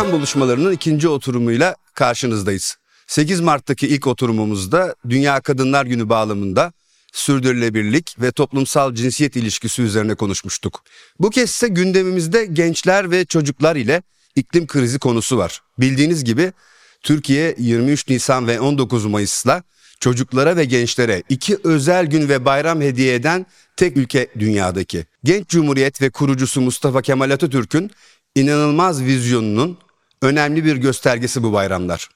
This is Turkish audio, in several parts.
İlham Buluşmalarının ikinci oturumuyla karşınızdayız. 8 Mart'taki ilk oturumumuzda Dünya Kadınlar Günü bağlamında sürdürülebilirlik ve toplumsal cinsiyet ilişkisi üzerine konuşmuştuk. Bu kez ise gündemimizde gençler ve çocuklar ile iklim krizi konusu var. Bildiğiniz gibi Türkiye 23 Nisan ve 19 Mayıs'la çocuklara ve gençlere iki özel gün ve bayram hediye eden tek ülke dünyadaki. Genç Cumhuriyet ve kurucusu Mustafa Kemal Atatürk'ün inanılmaz vizyonunun önemli bir göstergesi bu bayramlar.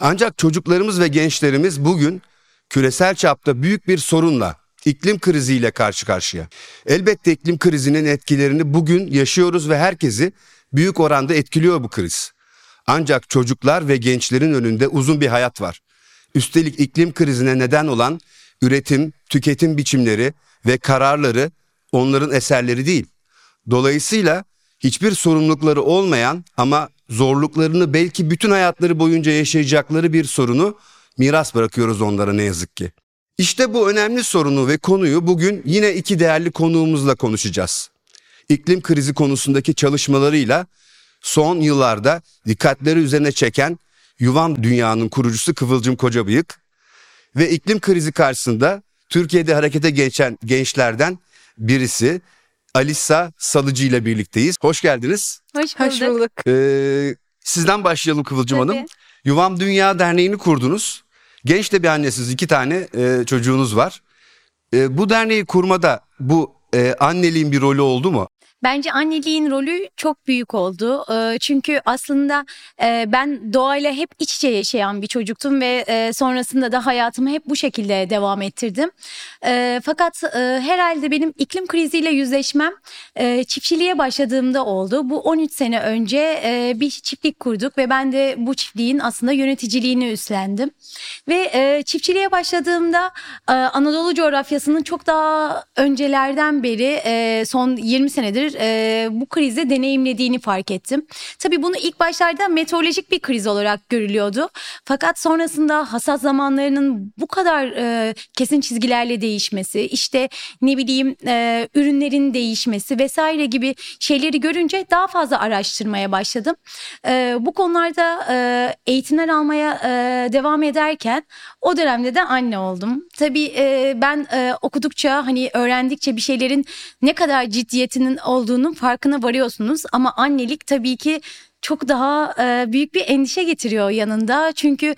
Ancak çocuklarımız ve gençlerimiz bugün küresel çapta büyük bir sorunla, iklim kriziyle karşı karşıya. Elbette iklim krizinin etkilerini bugün yaşıyoruz ve herkesi büyük oranda etkiliyor bu kriz. Ancak çocuklar ve gençlerin önünde uzun bir hayat var. Üstelik iklim krizine neden olan üretim, tüketim biçimleri ve kararları onların eserleri değil. Dolayısıyla hiçbir sorumlulukları olmayan ama zorluklarını belki bütün hayatları boyunca yaşayacakları bir sorunu miras bırakıyoruz onlara ne yazık ki. İşte bu önemli sorunu ve konuyu bugün yine iki değerli konuğumuzla konuşacağız. İklim krizi konusundaki çalışmalarıyla son yıllarda dikkatleri üzerine çeken Yuvan Dünya'nın kurucusu Kıvılcım Kocabıyık ve iklim krizi karşısında Türkiye'de harekete geçen gençlerden birisi Alisa Salıcı ile birlikteyiz. Hoş geldiniz. Hoş bulduk. Hoş bulduk. Ee, sizden başlayalım Kıvılcım Tabii. Hanım. Yuvam Dünya Derneği'ni kurdunuz. Genç de bir annesiniz, iki tane e, çocuğunuz var. E, bu derneği kurmada bu e, anneliğin bir rolü oldu mu? Bence anneliğin rolü çok büyük oldu. Çünkü aslında ben doğayla hep iç içe yaşayan bir çocuktum ve sonrasında da hayatımı hep bu şekilde devam ettirdim. Fakat herhalde benim iklim kriziyle yüzleşmem çiftçiliğe başladığımda oldu. Bu 13 sene önce bir çiftlik kurduk ve ben de bu çiftliğin aslında yöneticiliğini üstlendim. Ve çiftçiliğe başladığımda Anadolu coğrafyasının çok daha öncelerden beri son 20 senedir e, bu krizi deneyimlediğini fark ettim. Tabii bunu ilk başlarda meteorolojik bir kriz olarak görülüyordu. Fakat sonrasında hasat zamanlarının bu kadar e, kesin çizgilerle değişmesi, işte ne bileyim e, ürünlerin değişmesi vesaire gibi şeyleri görünce daha fazla araştırmaya başladım. E, bu konularda e, eğitimler almaya e, devam ederken o dönemde de anne oldum. Tabii e, ben e, okudukça hani öğrendikçe bir şeylerin ne kadar ciddiyetinin olduğunun farkına varıyorsunuz ama annelik tabii ki çok daha büyük bir endişe getiriyor yanında. Çünkü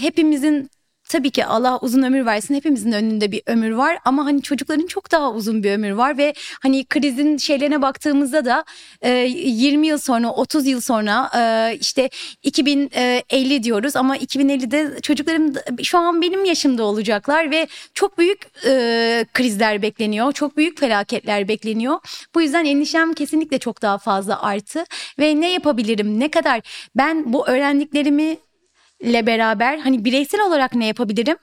hepimizin tabii ki Allah uzun ömür versin. Hepimizin önünde bir ömür var. Ama hani çocukların çok daha uzun bir ömür var ve hani krizin şeylerine baktığımızda da e, 20 yıl sonra 30 yıl sonra e, işte 2050 diyoruz. Ama 2050'de çocuklarım şu an benim yaşımda olacaklar ve çok büyük e, krizler bekleniyor. Çok büyük felaketler bekleniyor. Bu yüzden endişem kesinlikle çok daha fazla arttı. Ve ne yapabilirim? Ne kadar? Ben bu öğrendiklerimi ile beraber hani bireysel olarak ne yapabilirim?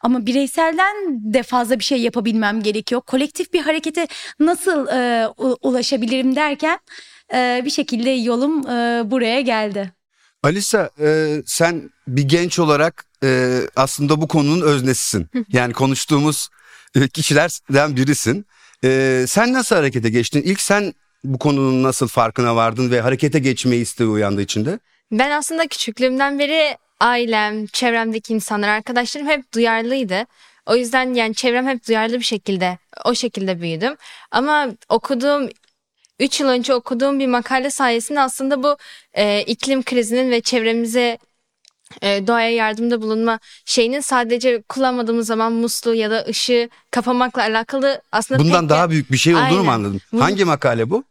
Ama bireyselden de fazla bir şey yapabilmem gerekiyor. Kolektif bir harekete nasıl e, ulaşabilirim derken e, bir şekilde yolum e, buraya geldi. Alisa e, sen bir genç olarak e, aslında bu konunun öznesisin. yani konuştuğumuz e, kişilerden birisin. E, sen nasıl harekete geçtin? İlk sen bu konunun nasıl farkına vardın ve harekete geçmeyi isteği uyandı içinde? Ben aslında küçüklüğümden beri ailem, çevremdeki insanlar, arkadaşlarım hep duyarlıydı. O yüzden yani çevrem hep duyarlı bir şekilde, o şekilde büyüdüm. Ama okuduğum 3 yıl önce okuduğum bir makale sayesinde aslında bu e, iklim krizinin ve çevremize e, doğaya yardımda bulunma şeyinin sadece kullanmadığımız zaman musluğu ya da ışığı kapamakla alakalı aslında Bundan daha büyük bir şey olduğunu Aynen. mu anladım? Hangi makale bu?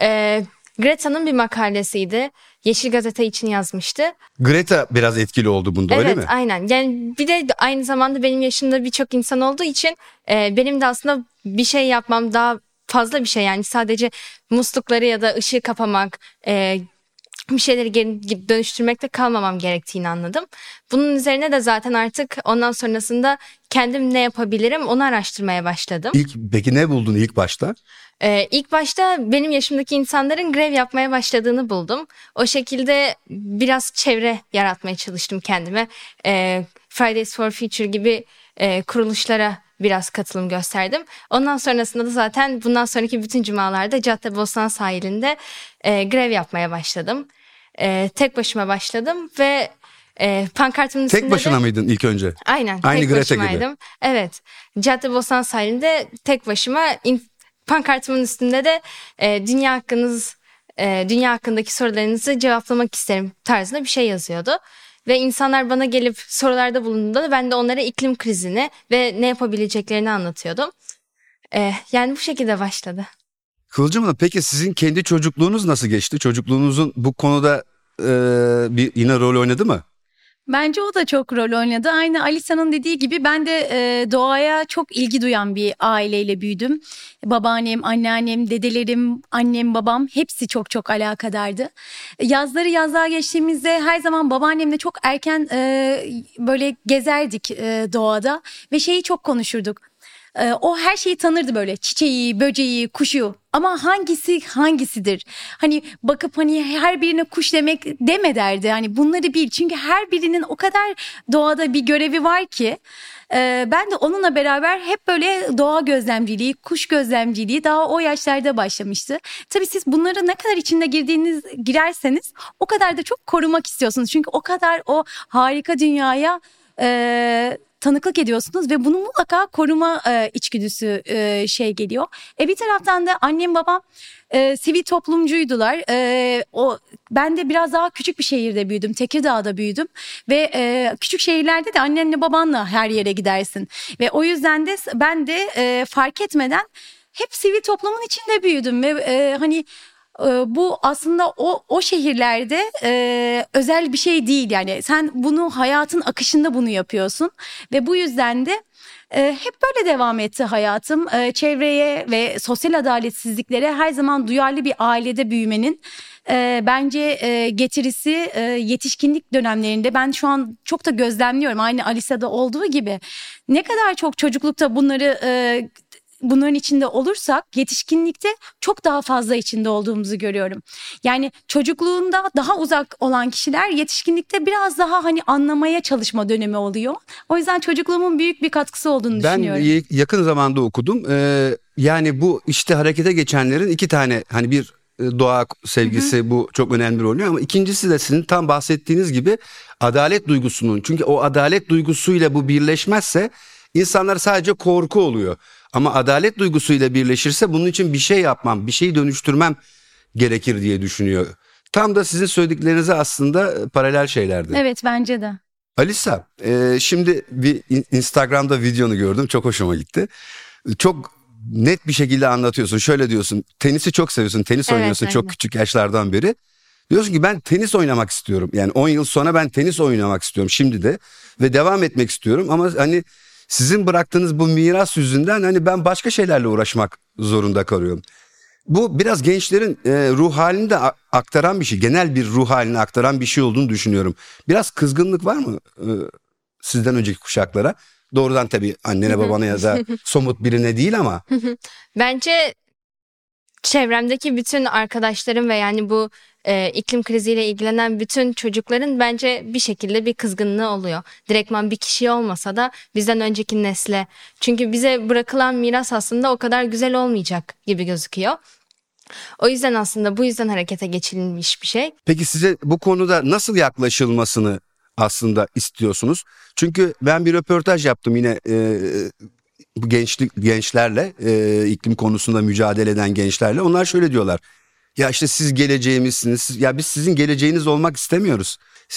E, Greta'nın bir makalesiydi. Yeşil Gazete için yazmıştı. Greta biraz etkili oldu bunda evet, öyle mi? Evet aynen. Yani bir de aynı zamanda benim yaşımda birçok insan olduğu için e, benim de aslında bir şey yapmam daha fazla bir şey. Yani sadece muslukları ya da ışığı kapamak, e, bir şeyleri geri dönüştürmekte kalmamam gerektiğini anladım. Bunun üzerine de zaten artık ondan sonrasında kendim ne yapabilirim onu araştırmaya başladım. İlk, peki ne buldun ilk başta? Ee, ilk başta benim yaşımdaki insanların grev yapmaya başladığını buldum. O şekilde biraz çevre yaratmaya çalıştım kendime. Ee, Fridays for Future gibi e, kuruluşlara biraz katılım gösterdim. Ondan sonrasında da zaten bundan sonraki bütün cumalarda Caddebostan sahilinde e, grev yapmaya başladım. E, tek başıma başladım ve e, pankartımın üstünde Tek başına de, mıydın ilk önce? Aynen. Aynı tek Greta gibi. başımaydım. Evet. Caddebostan sahilinde tek başıma in, pankartımın üstünde de e, dünya hakkınız e, dünya hakkındaki sorularınızı cevaplamak isterim tarzında bir şey yazıyordu. Ve insanlar bana gelip sorularda bulunduğunda da ben de onlara iklim krizini ve ne yapabileceklerini anlatıyordum. E, yani bu şekilde başladı. Kıvılcım Hanım peki sizin kendi çocukluğunuz nasıl geçti? Çocukluğunuzun bu konuda e, bir yine rol oynadı mı? Bence o da çok rol oynadı. Aynı Alisa'nın dediği gibi ben de e, doğaya çok ilgi duyan bir aileyle büyüdüm. Babaannem, anneannem, dedelerim, annem, babam hepsi çok çok alakadardı. Yazları yazlığa geçtiğimizde her zaman babaannemle çok erken e, böyle gezerdik e, doğada ve şeyi çok konuşurduk. E, o her şeyi tanırdı böyle çiçeği, böceği, kuşu ama hangisi hangisidir? Hani bakıp hani her birine kuş demek deme derdi. Hani bunları bil çünkü her birinin o kadar doğada bir görevi var ki. E, ben de onunla beraber hep böyle doğa gözlemciliği, kuş gözlemciliği daha o yaşlarda başlamıştı. Tabii siz bunları ne kadar içinde girdiğiniz girerseniz o kadar da çok korumak istiyorsunuz. Çünkü o kadar o harika dünyaya e, tanıklık ediyorsunuz ve bunu mutlaka koruma e, içgüdüsü e, şey geliyor. E bir taraftan da annem babam e, sivil toplumcuydular. E, o ben de biraz daha küçük bir şehirde büyüdüm. Tekirdağ'da büyüdüm ve e, küçük şehirlerde de annenle babanla her yere gidersin. Ve o yüzden de ben de e, fark etmeden hep sivil toplumun içinde büyüdüm ve e, hani bu aslında o o şehirlerde e, özel bir şey değil yani. Sen bunu hayatın akışında bunu yapıyorsun ve bu yüzden de e, hep böyle devam etti hayatım. E, çevreye ve sosyal adaletsizliklere her zaman duyarlı bir ailede büyümenin e, bence e, getirisi e, yetişkinlik dönemlerinde. Ben şu an çok da gözlemliyorum. Aynı Alisa'da olduğu gibi. Ne kadar çok çocuklukta bunları e, bunların içinde olursak yetişkinlikte çok daha fazla içinde olduğumuzu görüyorum. Yani çocukluğunda daha uzak olan kişiler yetişkinlikte biraz daha hani anlamaya çalışma dönemi oluyor. O yüzden çocukluğumun büyük bir katkısı olduğunu Ben düşünüyorum. y- yakın zamanda okudum. Ee, yani bu işte harekete geçenlerin iki tane hani bir e, doğa sevgisi bu çok önemli bir rol ama ikincisi de sizin tam bahsettiğiniz gibi adalet duygusunun çünkü o adalet duygusuyla bu birleşmezse insanlar sadece korku oluyor. Ama adalet duygusuyla birleşirse bunun için bir şey yapmam, bir şeyi dönüştürmem gerekir diye düşünüyor. Tam da sizin söylediklerinize aslında e, paralel şeylerdi. Evet bence de. Alisa, e, şimdi bir in- Instagram'da videonu gördüm. Çok hoşuma gitti. Çok net bir şekilde anlatıyorsun. Şöyle diyorsun. Tenisi çok seviyorsun. Tenis Evet, oynuyorsun çok aynen. küçük yaşlardan beri. Diyorsun ki ben tenis oynamak istiyorum. Yani 10 yıl sonra ben tenis oynamak istiyorum şimdi de ve devam etmek istiyorum ama hani sizin bıraktığınız bu miras yüzünden hani ben başka şeylerle uğraşmak zorunda kalıyorum. Bu biraz gençlerin e, ruh halini de aktaran bir şey. Genel bir ruh halini aktaran bir şey olduğunu düşünüyorum. Biraz kızgınlık var mı e, sizden önceki kuşaklara? Doğrudan tabii annene babana ya da somut birine değil ama Bence çevremdeki bütün arkadaşlarım ve yani bu e, iklim kriziyle ilgilenen bütün çocukların bence bir şekilde bir kızgınlığı oluyor. Direktman bir kişiye olmasa da bizden önceki nesle. Çünkü bize bırakılan miras aslında o kadar güzel olmayacak gibi gözüküyor. O yüzden aslında bu yüzden harekete geçirilmiş bir şey. Peki size bu konuda nasıl yaklaşılmasını aslında istiyorsunuz? Çünkü ben bir röportaj yaptım yine e, gençlik gençlerle e, iklim konusunda mücadele eden gençlerle. Onlar şöyle diyorlar. Ya işte siz geleceğimizsiniz. Ya biz sizin geleceğiniz olmak istemiyoruz.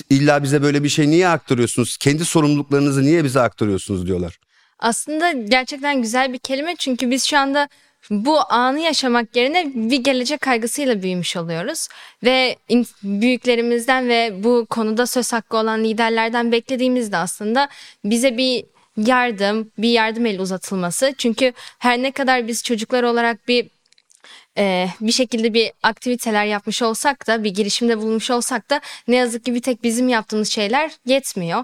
İlla bize böyle bir şey niye aktarıyorsunuz? Kendi sorumluluklarınızı niye bize aktarıyorsunuz diyorlar. Aslında gerçekten güzel bir kelime çünkü biz şu anda bu anı yaşamak yerine bir gelecek kaygısıyla büyümüş oluyoruz. Ve büyüklerimizden ve bu konuda söz hakkı olan liderlerden beklediğimiz de aslında bize bir yardım, bir yardım eli uzatılması. Çünkü her ne kadar biz çocuklar olarak bir e, bir şekilde bir aktiviteler yapmış olsak da bir girişimde bulunmuş olsak da ne yazık ki bir tek bizim yaptığımız şeyler yetmiyor.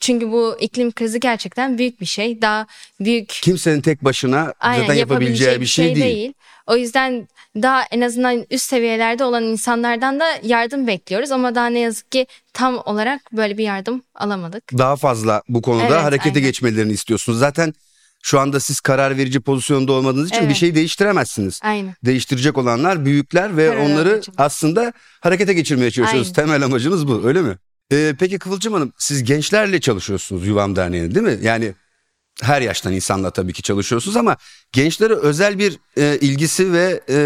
Çünkü bu iklim krizi gerçekten büyük bir şey. Daha büyük Kimsenin tek başına aynen, zaten yapabileceği bir şey, değil. O yüzden daha en azından üst seviyelerde olan insanlardan da yardım bekliyoruz ama daha ne yazık ki tam olarak böyle bir yardım alamadık. Daha fazla bu konuda Evet, harekete aynen. geçmelerini istiyorsunuz. Zaten şu anda siz karar verici pozisyonda olmadığınız için Evet. bir şey değiştiremezsiniz. Aynen. Değiştirecek olanlar büyükler ve Karar onları alıcı. aslında harekete geçirmeye çalışıyoruz. Aynen. Temel amacınız bu öyle mi? Ee, peki Kıvılcım Hanım siz gençlerle çalışıyorsunuz Yuvam Derneği'nin değil mi? Yani her yaştan insanla tabii ki çalışıyorsunuz ama gençlere özel bir e, ilgisi ve e,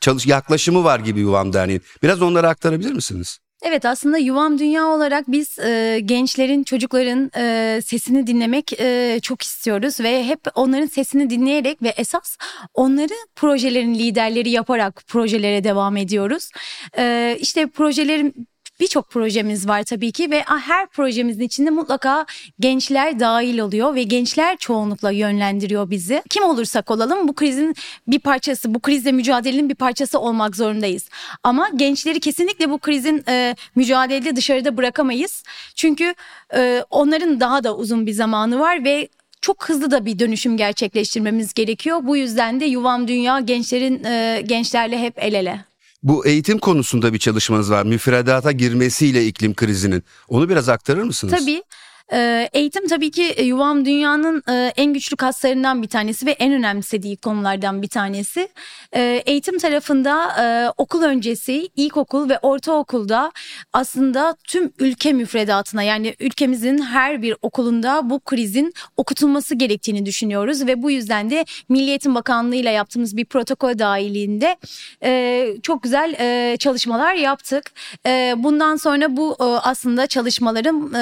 çalış yaklaşımı var gibi Yuvam Derneği'nin. Biraz onları aktarabilir misiniz? Evet aslında Yuvam Dünya olarak biz e, gençlerin, çocukların e, sesini dinlemek e, çok istiyoruz ve hep onların sesini dinleyerek ve esas onları projelerin liderleri yaparak projelere devam ediyoruz. E, işte projelerin birçok projemiz var tabii ki ve her projemizin içinde mutlaka gençler dahil oluyor ve gençler çoğunlukla yönlendiriyor bizi. Kim olursak olalım bu krizin bir parçası, bu krizle mücadelenin bir parçası olmak zorundayız. Ama gençleri kesinlikle bu krizin e, mücadelede dışarıda bırakamayız. Çünkü e, onların daha da uzun bir zamanı var ve çok hızlı da bir dönüşüm gerçekleştirmemiz gerekiyor. Bu yüzden de Yuvam Dünya gençlerin e, gençlerle hep el ele. Bu eğitim konusunda bir çalışmanız var. Müfredata girmesiyle iklim krizinin. Onu biraz aktarır mısınız? Tabii. Ee, Eğitim tabii ki e, Yuvam Dünya'nın e, en güçlü kaslarından bir tanesi ve en önemsediği konulardan bir tanesi. Ee, Eğitim tarafında e, okul öncesi, ilkokul ve ortaokulda aslında tüm ülke müfredatına yani ülkemizin her bir okulunda bu krizin okutulması gerektiğini düşünüyoruz ve bu yüzden de Milli Eğitim Bakanlığı ile yaptığımız bir protokol dahilinde çok güzel çalışmalar yaptık. Bundan sonra bu aslında çalışmaların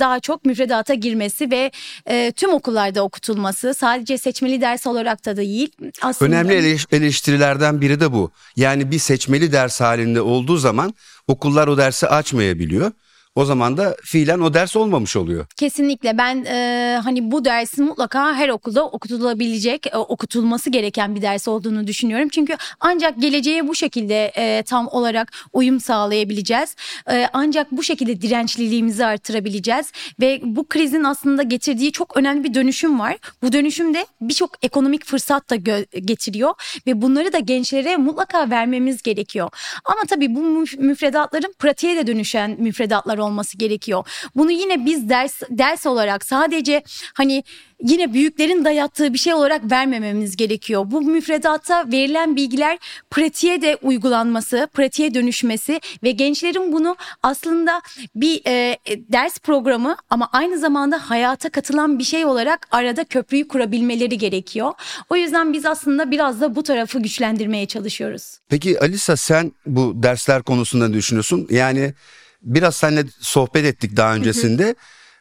daha çok müfredata girmesi ve e, tüm okullarda okutulması sadece seçmeli ders olarak da değil. Aslında Önemli eleş- eleştirilerden biri de bu. Yani bir seçmeli ders halinde olduğu zaman okullar o dersi açmayabiliyor. O zaman da fiilen o ders olmamış oluyor. Kesinlikle ben e, hani bu dersin mutlaka her okulda okutulabilecek, e, okutulması gereken bir ders olduğunu düşünüyorum. Çünkü ancak geleceğe bu şekilde e, tam olarak uyum sağlayabileceğiz. E, ancak bu şekilde dirençliliğimizi artırabileceğiz ve bu krizin aslında getirdiği çok önemli bir dönüşüm var. Bu dönüşüm de birçok ekonomik fırsat da getiriyor ve bunları da gençlere mutlaka vermemiz gerekiyor. Ama tabii bu müf- müfredatların pratiğe de dönüşen müfredatlar olması gerekiyor. Bunu yine biz ders ders olarak sadece hani yine büyüklerin dayattığı bir şey olarak vermememiz gerekiyor. Bu müfredatta verilen bilgiler pratiğe de uygulanması, pratiğe dönüşmesi ve gençlerin bunu aslında bir e, ders programı ama aynı zamanda hayata katılan bir şey olarak arada köprüyü kurabilmeleri gerekiyor. O yüzden biz aslında biraz da bu tarafı güçlendirmeye çalışıyoruz. Peki Alisa sen bu dersler konusunda düşünüyorsun? Yani biraz seninle sohbet ettik daha öncesinde.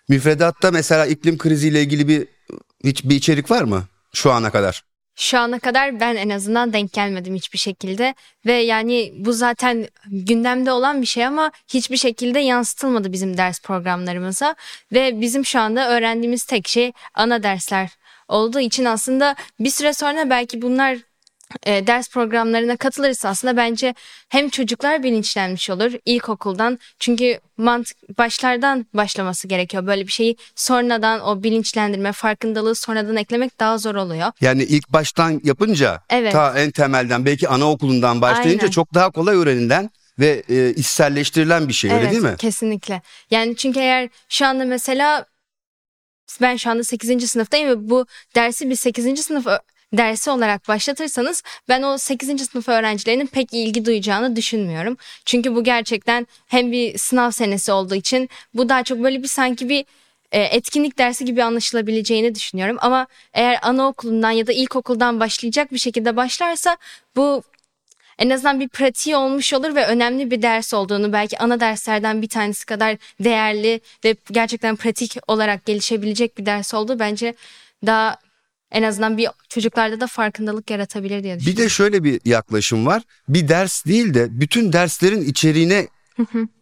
Müfredatta mesela iklim kriziyle ilgili bir hiç bir içerik var mı şu ana kadar? Şu ana kadar ben en azından denk gelmedim hiçbir şekilde ve yani bu zaten gündemde olan bir şey ama hiçbir şekilde yansıtılmadı bizim ders programlarımıza ve bizim şu anda öğrendiğimiz tek şey ana dersler olduğu için aslında bir süre sonra belki bunlar e, ders programlarına katılırsa aslında bence hem çocuklar bilinçlenmiş olur ilkokuldan çünkü mantık başlardan başlaması gerekiyor böyle bir şeyi sonradan o bilinçlendirme farkındalığı sonradan eklemek daha zor oluyor. Yani ilk baştan yapınca Evet. ta en temelden belki anaokulundan başlayınca Aynen. çok daha kolay öğrenilen ve e, içselleştirilen bir şey öyle evet, değil mi? Kesinlikle. Yani çünkü eğer şu anda mesela ben şu anda 8. sınıftayım ve bu dersi bir 8. sınıf dersi olarak başlatırsanız ben o 8. sınıf öğrencilerinin pek ilgi duyacağını düşünmüyorum. Çünkü bu gerçekten hem bir sınav senesi olduğu için bu daha çok böyle bir sanki bir e, etkinlik dersi gibi anlaşılabileceğini düşünüyorum. Ama eğer anaokulundan ya da ilkokuldan başlayacak bir şekilde başlarsa bu en azından bir pratiği olmuş olur ve önemli bir ders olduğunu belki ana derslerden bir tanesi kadar değerli ve gerçekten pratik olarak gelişebilecek bir ders oldu. Bence daha en azından bir çocuklarda da farkındalık yaratabilir diye Bir düşünüyorum. de şöyle bir yaklaşım var. Bir ders değil de bütün derslerin içeriğine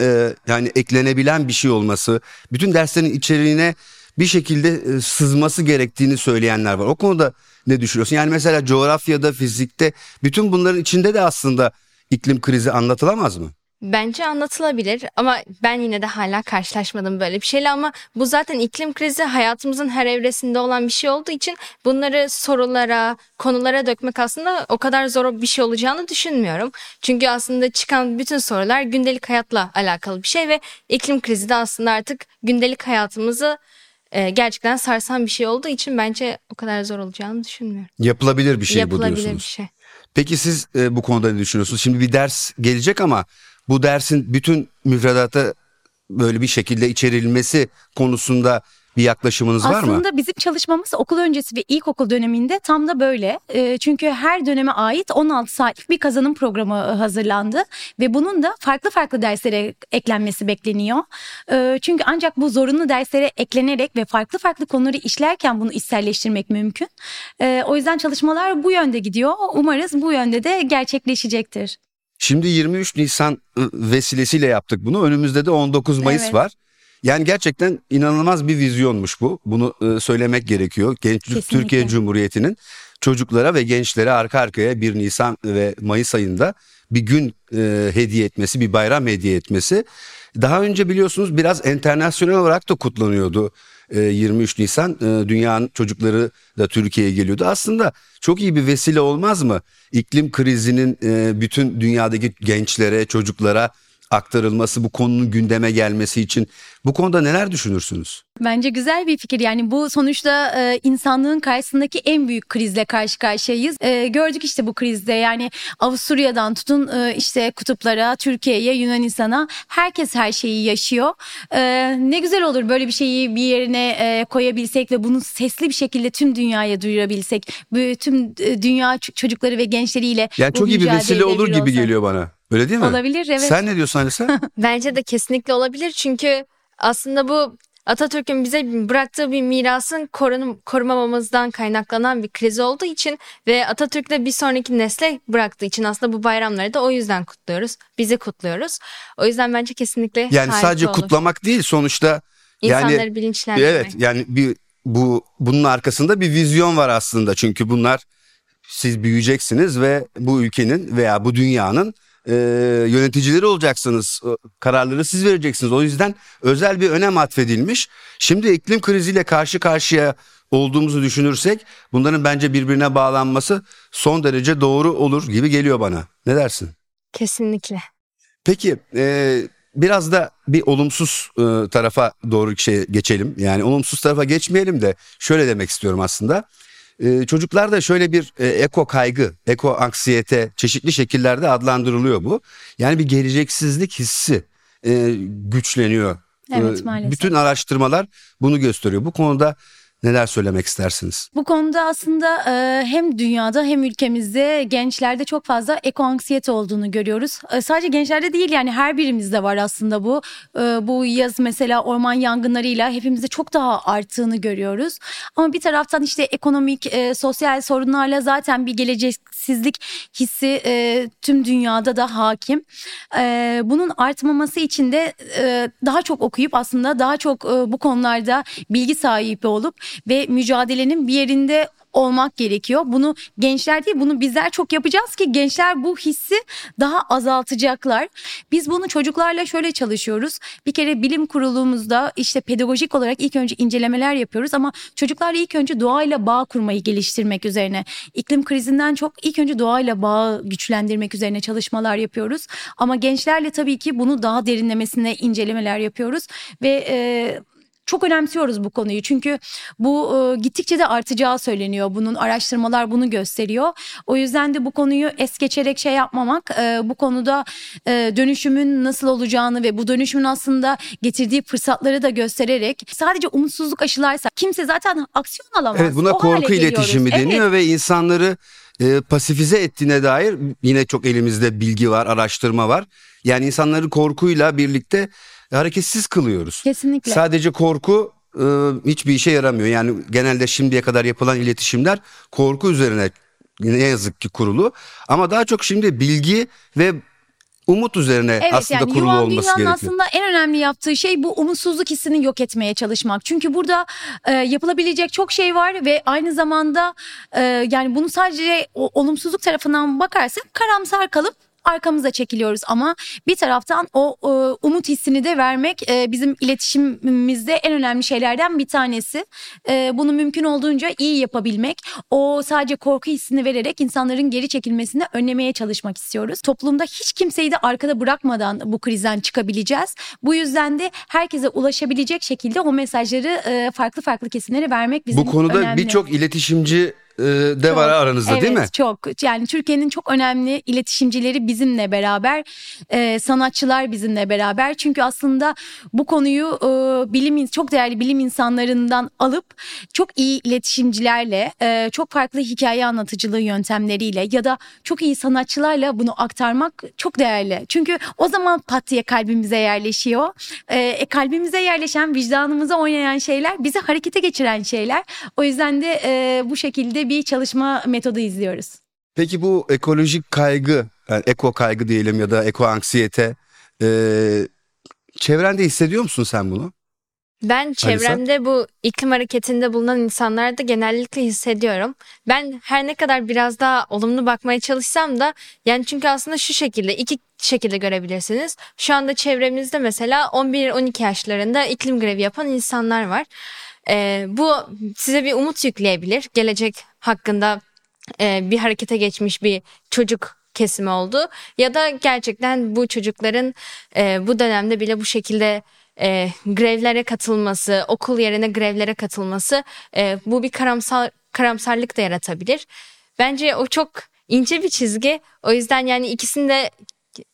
e, yani eklenebilen bir şey olması, bütün derslerin içeriğine bir şekilde e, sızması gerektiğini söyleyenler var. O konuda ne düşünüyorsun? Yani mesela coğrafyada, fizikte bütün bunların içinde de aslında iklim krizi anlatılamaz mı? Bence anlatılabilir ama ben yine de hala karşılaşmadım böyle bir şeyle ama bu zaten iklim krizi hayatımızın her evresinde olan bir şey olduğu için bunları sorulara, konulara dökmek aslında o kadar zor bir şey olacağını düşünmüyorum. Çünkü aslında çıkan bütün sorular gündelik hayatla alakalı bir şey ve iklim krizi de aslında artık gündelik hayatımızı e, gerçekten sarsan bir şey olduğu için bence o kadar zor olacağını düşünmüyorum. Yapılabilir bir şey Yapılabilir bu diyorsunuz. bir şey. Peki siz e, bu konuda ne düşünüyorsunuz? Şimdi bir ders gelecek ama bu dersin bütün müfredata böyle bir şekilde içerilmesi konusunda bir yaklaşımınız var mı? Aslında bizim çalışmamız okul öncesi ve ilkokul döneminde tam da böyle. E, çünkü her döneme ait 16 saatlik bir kazanım programı e, hazırlandı ve bunun da farklı farklı derslere eklenmesi bekleniyor. E, çünkü ancak bu zorunlu derslere eklenerek ve farklı farklı konuları işlerken bunu içselleştirmek mümkün. E, o yüzden çalışmalar bu yönde gidiyor. Umarız bu yönde de gerçekleşecektir. Şimdi 23 Nisan ı, vesilesiyle yaptık bunu. Önümüzde de 19 Mayıs Evet. var. Yani gerçekten inanılmaz bir vizyonmuş bu. Bunu e, söylemek gerekiyor. Gençlik Kesinlikle. Türkiye Cumhuriyeti'nin çocuklara ve gençlere arka arkaya 1 Nisan ve Mayıs ayında bir gün e, hediye etmesi, bir bayram hediye etmesi. Daha önce biliyorsunuz biraz internasyonel olarak da kutlanıyordu. E, 23 Nisan e, dünyanın çocukları da Türkiye'ye geliyordu. Aslında çok iyi bir vesile olmaz mı? İklim krizinin e, bütün dünyadaki gençlere, çocuklara aktarılması, bu konunun gündeme gelmesi için bu konuda neler düşünürsünüz? Bence güzel bir fikir. Yani bu sonuçta e, insanlığın karşısındaki en büyük krizle karşı karşıyayız. E, gördük işte bu krizde yani Avusturya'dan tutun e, işte kutuplara, Türkiye'ye, Yunanistan'a herkes her şeyi yaşıyor. E, ne güzel olur böyle bir şeyi bir yerine e, koyabilsek ve bunu sesli bir şekilde tüm dünyaya duyurabilsek. Tüm e, dünya çocukları ve gençleriyle Yani çok iyi bir vesile olur gibi olsa. geliyor bana. Öyle değil mi? Olabilir evet. Sen ne diyorsun Alisa? Bence de kesinlikle olabilir çünkü aslında bu Atatürk'ün bize bıraktığı bir mirasın korunum, korumamamızdan kaynaklanan bir kriz olduğu için ve Atatürk de bir sonraki nesle bıraktığı için aslında bu bayramları da o yüzden kutluyoruz. Bizi kutluyoruz. O yüzden bence kesinlikle Yani sadece olur. kutlamak değil sonuçta İnsanları yani bilinçlendirmek. evet yani bir bu bunun arkasında bir vizyon var aslında çünkü bunlar siz büyüyeceksiniz ve bu ülkenin veya bu dünyanın e, yöneticileri olacaksınız. O Kararları siz vereceksiniz. O yüzden özel bir önem atfedilmiş. Şimdi iklim kriziyle karşı karşıya olduğumuzu düşünürsek bunların bence birbirine bağlanması son derece doğru olur gibi geliyor bana. Ne dersin? Kesinlikle. Peki e, biraz da bir olumsuz e, tarafa doğru şey geçelim. Yani olumsuz tarafa geçmeyelim de şöyle demek istiyorum aslında. E, çocuklarda şöyle bir e, eko kaygı, eko anksiyete çeşitli şekillerde adlandırılıyor bu. Yani bir geleceksizlik hissi e, güçleniyor. Evet, E, maalesef. Bütün araştırmalar bunu gösteriyor. Bu konuda neler söylemek istersiniz? Bu konuda aslında e, hem dünyada hem ülkemizde gençlerde çok fazla ekoanksiyete olduğunu görüyoruz. E, sadece gençlerde değil yani her birimizde var aslında bu. E, bu yaz mesela orman yangınlarıyla hepimizde çok daha arttığını görüyoruz. Ama bir taraftan işte ekonomik, e, sosyal sorunlarla zaten bir geleceksizlik hissi e, tüm dünyada da hakim. E, bunun artmaması için de e, daha çok okuyup aslında daha çok e, bu konularda bilgi sahibi olup ve mücadelenin bir yerinde olmak gerekiyor. Bunu gençler değil bunu bizler çok yapacağız ki gençler bu hissi daha azaltacaklar. Biz bunu çocuklarla şöyle çalışıyoruz. Bir kere bilim kurulumuzda işte pedagojik olarak ilk önce incelemeler yapıyoruz ama çocuklarla ilk önce doğayla bağ kurmayı geliştirmek üzerine. iklim krizinden çok ilk önce doğayla bağı güçlendirmek üzerine çalışmalar yapıyoruz. Ama gençlerle tabii ki bunu daha derinlemesine incelemeler yapıyoruz ve e, çok önemsiyoruz bu konuyu çünkü bu e, gittikçe de artacağı söyleniyor. Bunun araştırmalar bunu gösteriyor. O yüzden de bu konuyu es geçerek şey yapmamak, e, bu konuda e, dönüşümün nasıl olacağını ve bu dönüşümün aslında getirdiği fırsatları da göstererek sadece umutsuzluk aşılarsa kimse zaten aksiyon alamaz. Evet buna O korku geliyoruz. iletişimi Evet. deniyor ve insanları e, pasifize ettiğine dair yine çok elimizde bilgi var, araştırma var. Yani insanları korkuyla birlikte hareketsiz kılıyoruz. Kesinlikle. Sadece korku e, hiçbir işe yaramıyor. Yani genelde şimdiye kadar yapılan iletişimler korku üzerine ne yazık ki kurulu. Ama daha çok şimdi bilgi ve umut üzerine Evet aslında yani kurulu Yuvan olması Dünya'nın gerekiyor. aslında en önemli yaptığı şey bu umutsuzluk hissini yok etmeye çalışmak. Çünkü burada e, yapılabilecek çok şey var ve aynı zamanda e, yani bunu sadece o, olumsuzluk tarafından bakarsak karamsar kalıp arkamıza çekiliyoruz ama bir taraftan o e, umut hissini de vermek e, bizim iletişimimizde en önemli şeylerden bir tanesi. E, bunu mümkün olduğunca iyi yapabilmek. O sadece korku hissini vererek insanların geri çekilmesini önlemeye çalışmak istiyoruz. Toplumda hiç kimseyi de arkada bırakmadan bu krizden çıkabileceğiz. Bu yüzden de herkese ulaşabilecek şekilde o mesajları e, farklı farklı kesimlere vermek bizim Bu konuda birçok iletişimci e, de var aranızda evet, değil mi? çok. Yani Türkiye'nin çok önemli iletişimcileri bizimle beraber, e, sanatçılar bizimle beraber. Çünkü aslında bu konuyu e, bilim çok değerli bilim insanlarından alıp çok iyi iletişimcilerle, e, çok farklı hikaye anlatıcılığı yöntemleriyle ya da çok iyi sanatçılarla bunu aktarmak çok değerli. Çünkü o zaman pat diye kalbimize yerleşiyor. E, e, kalbimize yerleşen, vicdanımıza oynayan şeyler bizi harekete geçiren şeyler. O yüzden de e, bu şekilde bir çalışma metodu izliyoruz. Peki bu ekolojik kaygı, yani eko kaygı diyelim ya da eko anksiyete e, çevrende hissediyor musun sen bunu? Ben çevremde bu iklim hareketinde bulunan insanlarda genellikle hissediyorum. Ben her ne kadar biraz daha olumlu bakmaya çalışsam da yani çünkü aslında şu şekilde iki şekilde görebilirsiniz. Şu anda çevremizde mesela 11-12 yaşlarında iklim grevi yapan insanlar var. Ee, bu size bir umut yükleyebilir. Gelecek hakkında e, bir harekete geçmiş bir çocuk kesimi oldu. Ya da gerçekten bu çocukların e, bu dönemde bile bu şekilde e, grevlere katılması, okul yerine grevlere katılması e, bu bir karamsar karamsarlık da yaratabilir. Bence o çok ince bir çizgi. O yüzden yani ikisini de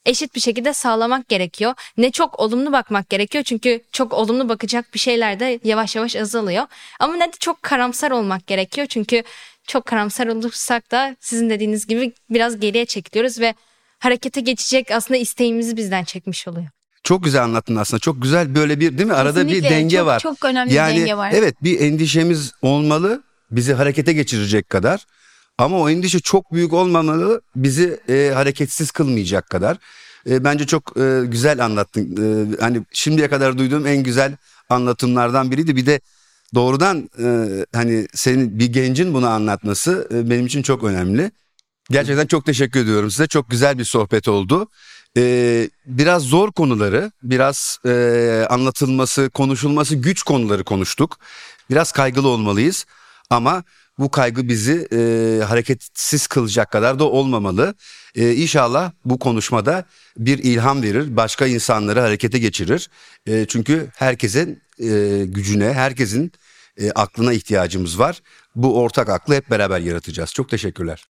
eşit bir şekilde sağlamak gerekiyor. Ne çok olumlu bakmak gerekiyor çünkü çok olumlu bakacak bir şeyler de yavaş yavaş azalıyor. Ama ne de çok karamsar olmak gerekiyor çünkü çok karamsar olursak da sizin dediğiniz gibi biraz geriye çekiliyoruz ve harekete geçecek aslında isteğimizi bizden çekmiş oluyor. Çok güzel anlattın aslında. Çok güzel böyle bir değil mi? Arada bir Kesinlikle. denge Çok- var. çok önemli bir yani, denge var. Evet bir endişemiz olmalı bizi harekete geçirecek kadar. Ama o endişe çok büyük olmamalı bizi e, hareketsiz kılmayacak kadar. E, bence çok e, güzel anlattın. E, hani şimdiye kadar duyduğum en güzel anlatımlardan biriydi. Bir de doğrudan e, hani senin bir gencin bunu anlatması e, benim için çok önemli. Gerçekten çok teşekkür ediyorum size. Çok güzel bir sohbet oldu. Ee, biraz zor konuları, biraz e, anlatılması, konuşulması güç konuları konuştuk. Biraz kaygılı olmalıyız ama bu kaygı bizi e, hareketsiz kılacak kadar da olmamalı. E, inşallah bu konuşmada bir ilham verir, başka insanları harekete geçirir. E, çünkü herkesin e, gücüne, herkesin e, aklına ihtiyacımız var. Bu ortak aklı hep beraber yaratacağız. Çok teşekkürler.